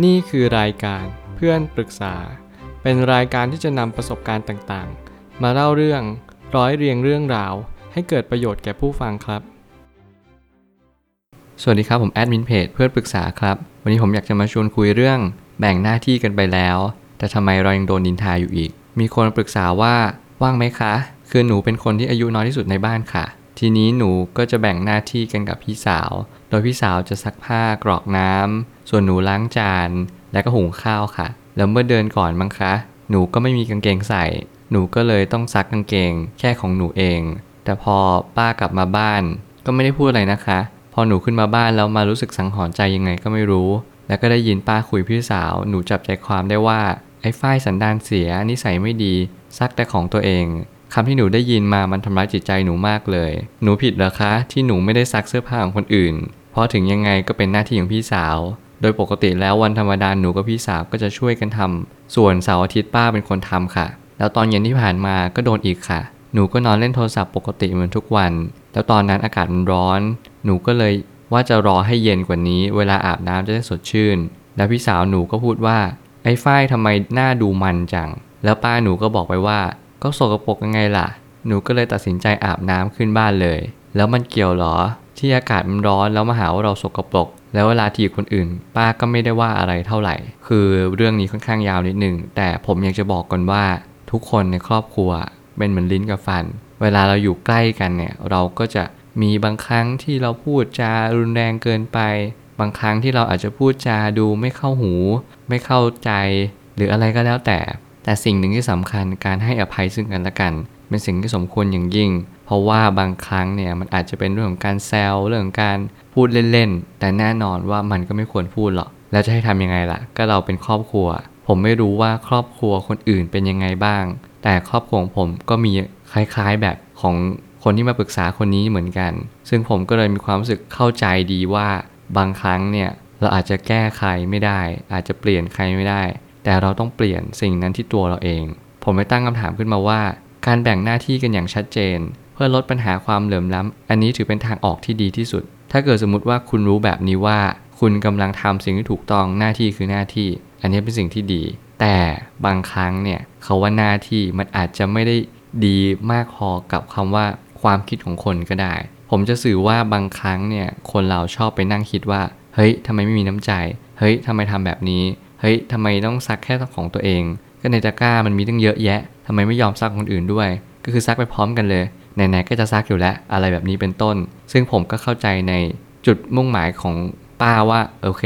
นี่คือรายการเพื่อนปรึกษา เป็นรายการที่จะนำประสบการณ์ต่างๆ มาเล่าเรื่องร้อยเรียงเรื่องราว ให้เกิดประโยชน์แก่ผู้ฟังครับ สวัสดีครับผมแอดมินเพจเพื่อนปรึกษาครับ วันนี้ผมอยากจะมาชวนคุยเรื่อง แบ่งหน้าที่กันไปแล้ว แต่ทำไมเรายังโดนนินทาอยู่อีก มีคนปรึกษาว่าว่างไหมคะ คือหนูเป็นคนที่อายุน้อยที่สุดในบ้านค่ะ ทีนี้หนูก็จะแบ่งหน้าที่กันกับพี่สาว โดยพี่สาวจะซักผ้ากรอกน้ำ ส่วนหนูล้างจานและก็หุงข้าวค่ะ แล้วเมื่อเดินก่อนมั้งคะ หนูก็ไม่มีกางเกงใส่ หนูก็เลยต้องซักกางเกงแค่ของหนูเอง แต่พอป้ากลับมาบ้าน ก็ไม่ได้พูดอะไรนะคะ พอหนูขึ้นมาบ้านแล้วมารู้สึกสังหรณ์ใจยังไงก็ไม่รู้ แล้วก็ได้ยินป้าคุยพี่สาว หนูจับใจความได้ว่าไอ้ฝ้ายสันดานเสียนิสัยไม่ดีซักแต่ของตัวเองคำที่หนูได้ยินมามันทำร้ายจิตใจหนูมากเลย หนูผิดเหรอคะ ที่หนูไม่ได้ซักเสื้อผ้าของคนอื่น เพราะถึงยังไงก็เป็นหน้าที่ของพี่สาว โดยปกติแล้ววันธรรมดาหนูกับพี่สาวก็จะช่วยกันทำส่วนเสาร์อาทิตย์ป้าเป็นคนทำค่ะ แล้วตอนเย็นที่ผ่านมาก็โดนอีกค่ะ หนูก็นอนเล่นโทรศัพท์ปกติเหมือนทุกวัน แล้วตอนนั้นอากาศมันร้อน หนูก็เลยว่าจะรอให้เย็นกว่านี้ เวลาอาบน้ำจะได้สดชื่น แล้วพี่สาวหนูก็พูดว่า ไอ้ฝ้ายทำไมหน้าดูมันจัง แล้วป้าหนูก็บอกไปว่า ก็สกปรกยังไงล่ะ หนูก็เลยตัดสินใจอาบน้ำขึ้นบ้านเลย แล้วมันเกี่ยวหรอ ที่อากาศมันร้อนแล้วมาหาว่าเราสกปรก แล้วเวลาทีคนอื่น ป้าก็ไม่ได้ว่าอะไรเท่าไหร่ คือเรื่องนี้ค่อนข้างยาวนิดนึง แต่ผมอยากจะบอกก่อนว่าทุกคนในครอบครัวเป็นเหมือนลิ้นกับฟัน เวลาเราอยู่ใกล้กันเนี่ยเราก็จะมีบางครั้งที่เราพูดจารุนแรงเกินไป บางครั้งที่เราอาจจะพูดจาดูไม่เข้าหู ไม่เข้าใจ หรืออะไรก็แล้วแต่ แต่สิ่งหนึ่งที่สำคัญการให้อภัยซึ่งกันและกัน เป็นสิ่งที่สมควรอย่างยิ่ง ราะว่าบางครั้งเนี่ยมันอาจจะเป็นเรื่องของการแซวเรื่องของการพูดเล่นๆ แต่แน่นอนว่ามันก็ไม่ควรพูดหรอก แล้วจะให้ทำยังไงล่ะ ก็เราเป็นครอบครัว ผมไม่รู้ว่าครอบครัวคนอื่นเป็นยังไงบ้าง แต่ครอบครัวของผมก็มีคล้ายๆแบบของคนที่มาปรึกษาคนนี้เหมือนกัน ซึ่งผมก็เลยมีความรู้สึกเข้าใจดีว่าบางครั้งเนี่ยเราอาจจะแก้ใครไม่ได้ อาจจะเปลี่ยนใครไม่ได้ แต่เราต้องเปลี่ยนสิ่งนั้นที่ตัวเราเอง ผมไปตั้งคำถามขึ้นมาว่า การแบ่งหน้าที่กันอย่างชัดเจน เพื่อลดปัญหาความเหลื่อมล้ำอันนี้ถือเป็นทางออกที่ดีที่สุด ถ้าเกิดสมมติว่าคุณรู้แบบนี้ว่า คุณกำลังทำสิ่งที่ถูกต้องหน้าที่คือหน้าที่ อันนี้เป็นสิ่งที่ดี แต่บางครั้งเนี่ยเขาว่าหน้าที่มันอาจจะไม่ได้ดีมากพอกับคำว่าความคิดของคนก็ได้ ผมจะสื่อว่าบางครั้งเนี่ยคนเราชอบไปนั่งคิดว่า เฮ้ยทำไมไม่มีน้ำใจ เฮ้ยทำไมทำแบบนี้ เฮ้ยทำไมต้องซักแค่ของตัวเอง ก็ในตะกร้ามันมีตั้งเยอะแยะทำไมไม่ยอมซักคนอื่นด้วย ก็คือซักไปพร้อมกันเลย ไหนๆก็จะซักอยู่แล้วอะไรแบบนี้เป็นต้น ซึ่งผมก็เข้าใจในจุดมุ่งหมายของป้าว่าโอเค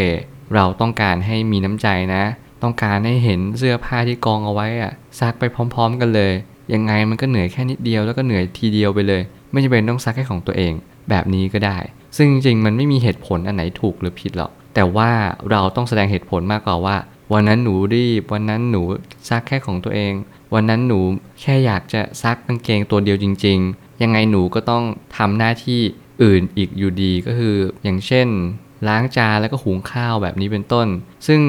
เราต้องการให้มีน้ำใจนะ ต้องการให้เห็นเสื้อผ้าที่กองเอาไว้อะซักไปพร้อม ๆ กันเลย ยังไงมันก็เหนื่อยแค่นิดเดียวแล้วก็เหนื่อยทีเดียวไปเลย ไม่จำเป็นต้องซักแค่ของตัวเอง แบบนี้ก็ได้ ซึ่งจริงๆมันไม่มีเหตุผลอันไหนถูกหรือผิดหรอกแต่ว่าเราต้องแสดงเหตุผลมากกว่าว่า วันนั้นหนูรีบ วันนั้นหนูซักแค่ของตัวเอง วันนั้นหนูแค่อยากจะซักกางเกงตัวเดียวจริง ๆ ยังไงหนูก็ต้องทำหน้าที่อื่นอีกอยู่ดีก็คือ อย่างเช่น ล้างจานแล้วก็หุงข้าวแบบนี้เป็นต้น ซึ่ง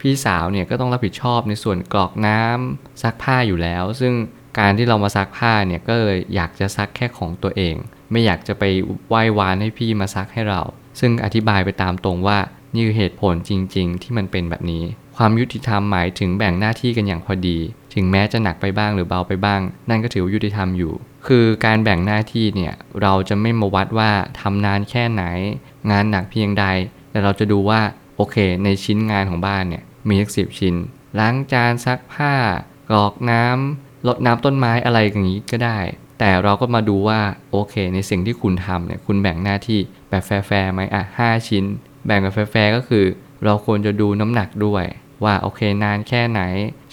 พี่สาวเนี่ยก็ต้องรับผิดชอบในส่วนกรอกน้ำซักผ้าอยู่แล้ว ซึ่งการที่เรามาซักผ้าเนี่ยก็เลยอยากจะซักแค่ของตัวเอง ไม่อยากจะไปไหว้วานให้พี่มาซักให้เรา ซึ่งอธิบายไปตามตรงว่านี่คือเหตุผลจริง ๆ ที่มันเป็นแบบนี้ ความยุติธรรมหมายถึงแบ่งหน้าที่กันอย่างพอดี ถึงแม้จะหนักไปบ้างหรือเบาไปบ้าง นั่นก็ถือว่ายุติธรรมอยู่ คือการแบ่งหน้าที่เนี่ยเราจะไม่มาวัดว่าทำนานแค่ไหน งานหนักเพียงใด แต่เราจะดูว่าโอเค ในชิ้นงานของบ้านเนี่ยมีสักสิบชิ้น ล้างจานซักผ้ากรอกน้ำรดน้ำต้นไม้อะไรอย่างนี้ก็ได้ แต่เราก็มาดูว่าโอเค ในสิ่งที่คุณทำเนี่ยคุณแบ่งหน้าที่แบบแฟร์ๆไหมอะห้าชิ้น แบ่งแบบแฟร์ๆก็คือ เราควรจะดูน้ำหนักด้วย ว่าโอเคนานแค่ไหน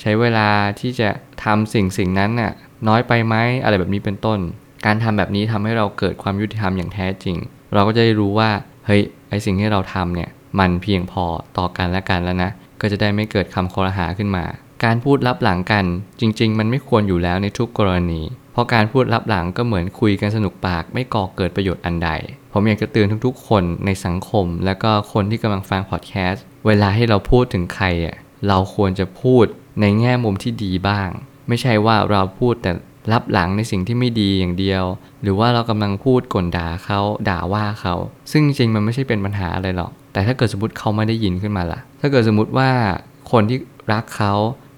ใช้เวลาที่จะทำสิ่งสิ่งนั้นน่ะน้อยไปไหมอะไรแบบนี้เป็นต้น การทำแบบนี้ทำให้เราเกิดความยุติธรรมอย่างแท้จริง เราก็จะได้รู้ว่าเฮ้ยไอสิ่งที่เราทำเนี่ยมันเพียงพอต่อกันและกันแล้วนะ ก็จะได้ไม่เกิดคำคอรหาขึ้นมา การพูดลับหลังกันจริง ๆ มันไม่ควรอยู่แล้วในทุกกรณี เพราะการพูดลับหลังก็เหมือนคุยกันสนุกปาก ไม่ก่อเกิดประโยชน์อันใด ผมอยากจะเตือนทุกๆ คนในสังคม แล้วก็คนที่กำลังฟังพอดแคสต์ เวลาให้เราพูดถึงใครอะเราควรจะพูดในแง่มุมที่ดีบ้าง ไม่ใช่ว่าเราพูดแต่รับหลังในสิ่งที่ไม่ดีอย่างเดียว หรือว่าเรากำลังพูดก่นด่าเขาด่าว่าเขา ซึ่งจริงมันไม่ใช่เป็นปัญหาอะไรหรอก แต่ถ้าเกิดสมมติเขาไม่ได้ยินขึ้นมาล่ะ ถ้าเกิดสมมติว่าคนที่รักเขา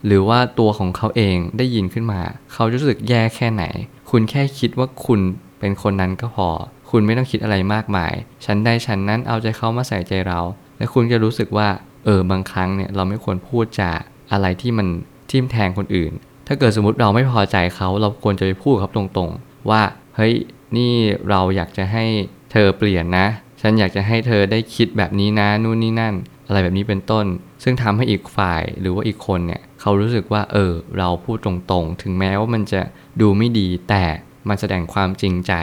หรือว่าตัวของเขาเองได้ยินขึ้นมา เขาจะรู้สึกแย่แค่ไหน คุณแค่คิดว่าคุณเป็นคนนั้นก็พอ คุณไม่ต้องคิดอะไรมากมาย ฉันได้ฉันนั้นเอาใจเขามาใส่ใจเรา และคุณจะรู้สึกว่าเออบางครั้งเนี่ยเราไม่ควรพูดจาอะไรที่มันทิ่มแทงคนอื่น ถ้าเกิดสมมติเราไม่พอใจเขาเราควรจะไปพูดกับตรงๆ ว่าเฮ้ยนี่เราอยากจะให้เธอเปลี่ยนนะ ฉันอยากจะให้เธอได้คิดแบบนี้นะนู่นนี่นั่น อะไรแบบนี้เป็นต้น ซึ่งทำให้อีกฝ่ายหรือว่าอีกคนเนี่ยเขารู้สึกว่าเออ เราพูดตรงๆ ถึงแม้ว่ามันจะดูไม่ดีแต่มันแสดงความจริงใจ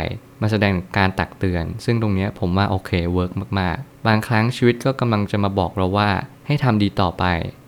มันแสดงการตักเตือน ซึ่งตรงนี้ผมว่าโอเคเวิร์กมากๆ บางครั้งชีวิตก็กำลังจะมาบอกเราว่าให้ทำดีต่อไป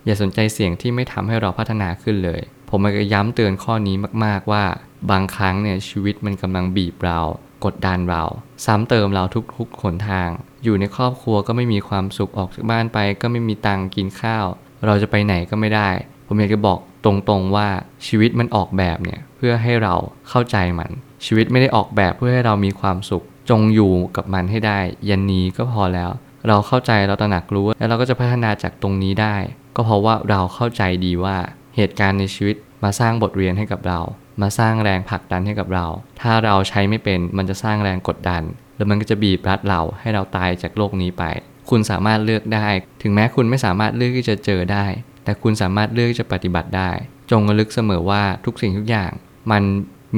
อย่าสนใจเสียงที่ไม่ทำให้เราพัฒนาขึ้นเลย ผมก็ย้ำเตือนข้อนี้มากๆว่า บางครั้งเนี่ยชีวิตมันกำลังบีบเรากดดันเรา ซ้ำเติมเราทุกๆหนทาง อยู่ในครอบครัวก็ไม่มีความสุขออกจากบ้านไป ก็ไม่มีตังกินข้าว เราจะไปไหนก็ไม่ได้ ผมอยากจะบอกตรงๆว่าชีวิตมันออกแบบเนี่ยเพื่อให้เราเข้าใจมัน ชีวิตไม่ได้ออกแบบเพื่อให้เรามีความสุข จงอยู่กับมันให้ได้ ยันนี้ก็พอแล้ว เราเข้าใจเราตระหนักรู้แล้วเราก็จะพัฒนาจากตรงนี้ได้ ก็เพราะว่าเราเข้าใจดีว่าเหตุการณ์ในชีวิตมาสร้างบทเรียนให้กับเรา มาสร้างแรงผลักดันให้กับเรา ถ้าเราใช้ไม่เป็นมันจะสร้างแรงกดดัน แล้วมันก็จะบีบรัดเราให้เราตายจากโลกนี้ไป คุณสามารถเลือกได้ ถึงแม้คุณไม่สามารถเลือกที่จะเจอได้ แต่คุณสามารถเลือกจะปฏิบัติได้ จงระลึกเสมอว่าทุกสิ่งทุกอย่าง มัน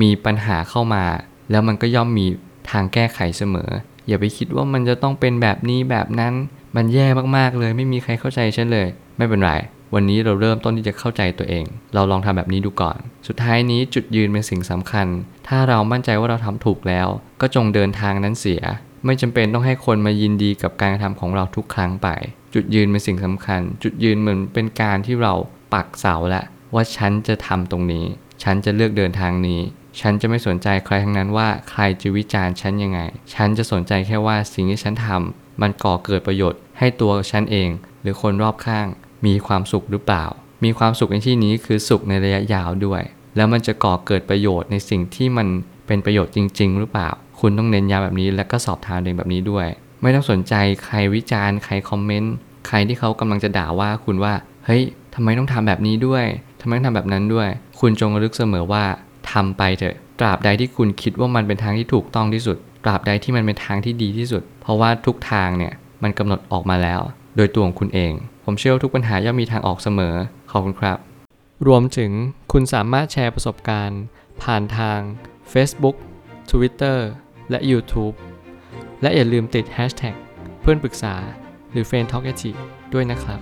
มีปัญหาเข้ามา แล้วมันก็ย่อมมีทางแก้ไขเสมอ อย่าไปคิดว่ามันจะต้องเป็นแบบนี้แบบนั้น มันแย่มากๆเลยไม่มีใครเข้าใจฉันเลย ไม่เป็นไรวันนี้เราเริ่มต้นที่จะเข้าใจตัวเอง เราลองทำแบบนี้ดูก่อน สุดท้ายนี้จุดยืนเป็นสิ่งสำคัญ ถ้าเรามั่นใจว่าเราทำถูกแล้ว ก็จงเดินทางนั้นเสีย ไม่จำเป็นต้องให้คนมายินดีกับการกระทำของเราทุกครั้งไป จุดยืนเป็นสิ่งสำคัญ จุดยืนเหมือนเป็นการที่เราปักเสาแล้วว่าฉันจะทำตรงนี้ ฉันจะเลือกเดินทางนี้ ฉันจะไม่สนใจใครทั้งนั้นว่าใครจะวิจารณ์ฉันยังไง ฉันจะสนใจแค่ว่าสิ่งที่ฉันทำมันก่อเกิดประโยชน์ ให้ตัวฉันเอง หรือคนรอบข้าง มีความสุขหรือเปล่า มีความสุขในที่นี้คือสุขในระยะยาวด้วย แล้วมันจะก่อเกิดประโยชน์ในสิ่งที่มันเป็นประโยชน์จริง ๆ หรือเปล่า คุณต้องเน้นย้ำแบบนี้และก็สอบทานเองแบบนี้ด้วย ไม่ต้องสนใจใครวิจารณ์ใครคอมเมนต์ใครที่เขากำลังจะด่าว่าคุณว่าเฮ้ยทำไมต้องทำแบบนี้ด้วยทำไมต้องทำแบบนั้นด้วย คุณจงระลึกเสมอว่า ทำไปเถอะ ตราบใดที่คุณคิดว่ามันเป็นทางที่ถูกต้องที่สุด ตราบใดที่มันเป็นทางที่ดีที่สุด เพราะว่าทุกทางเนี่ยมันกำหนดออกมาแล้ว โดยตัวของคุณเอง ผมเชื่อว่าทุกปัญหาย่อมมีทางออกเสมอ ขอบคุณครับ รวมถึงคุณสามารถแชร์ประสบการณ์ ผ่านทาง Facebook Twitter และ YouTube และอย่าลืมติด Hashtag เพื่อนปรึกษาหรือ f r ร e n d Talk ด้วยนะครับ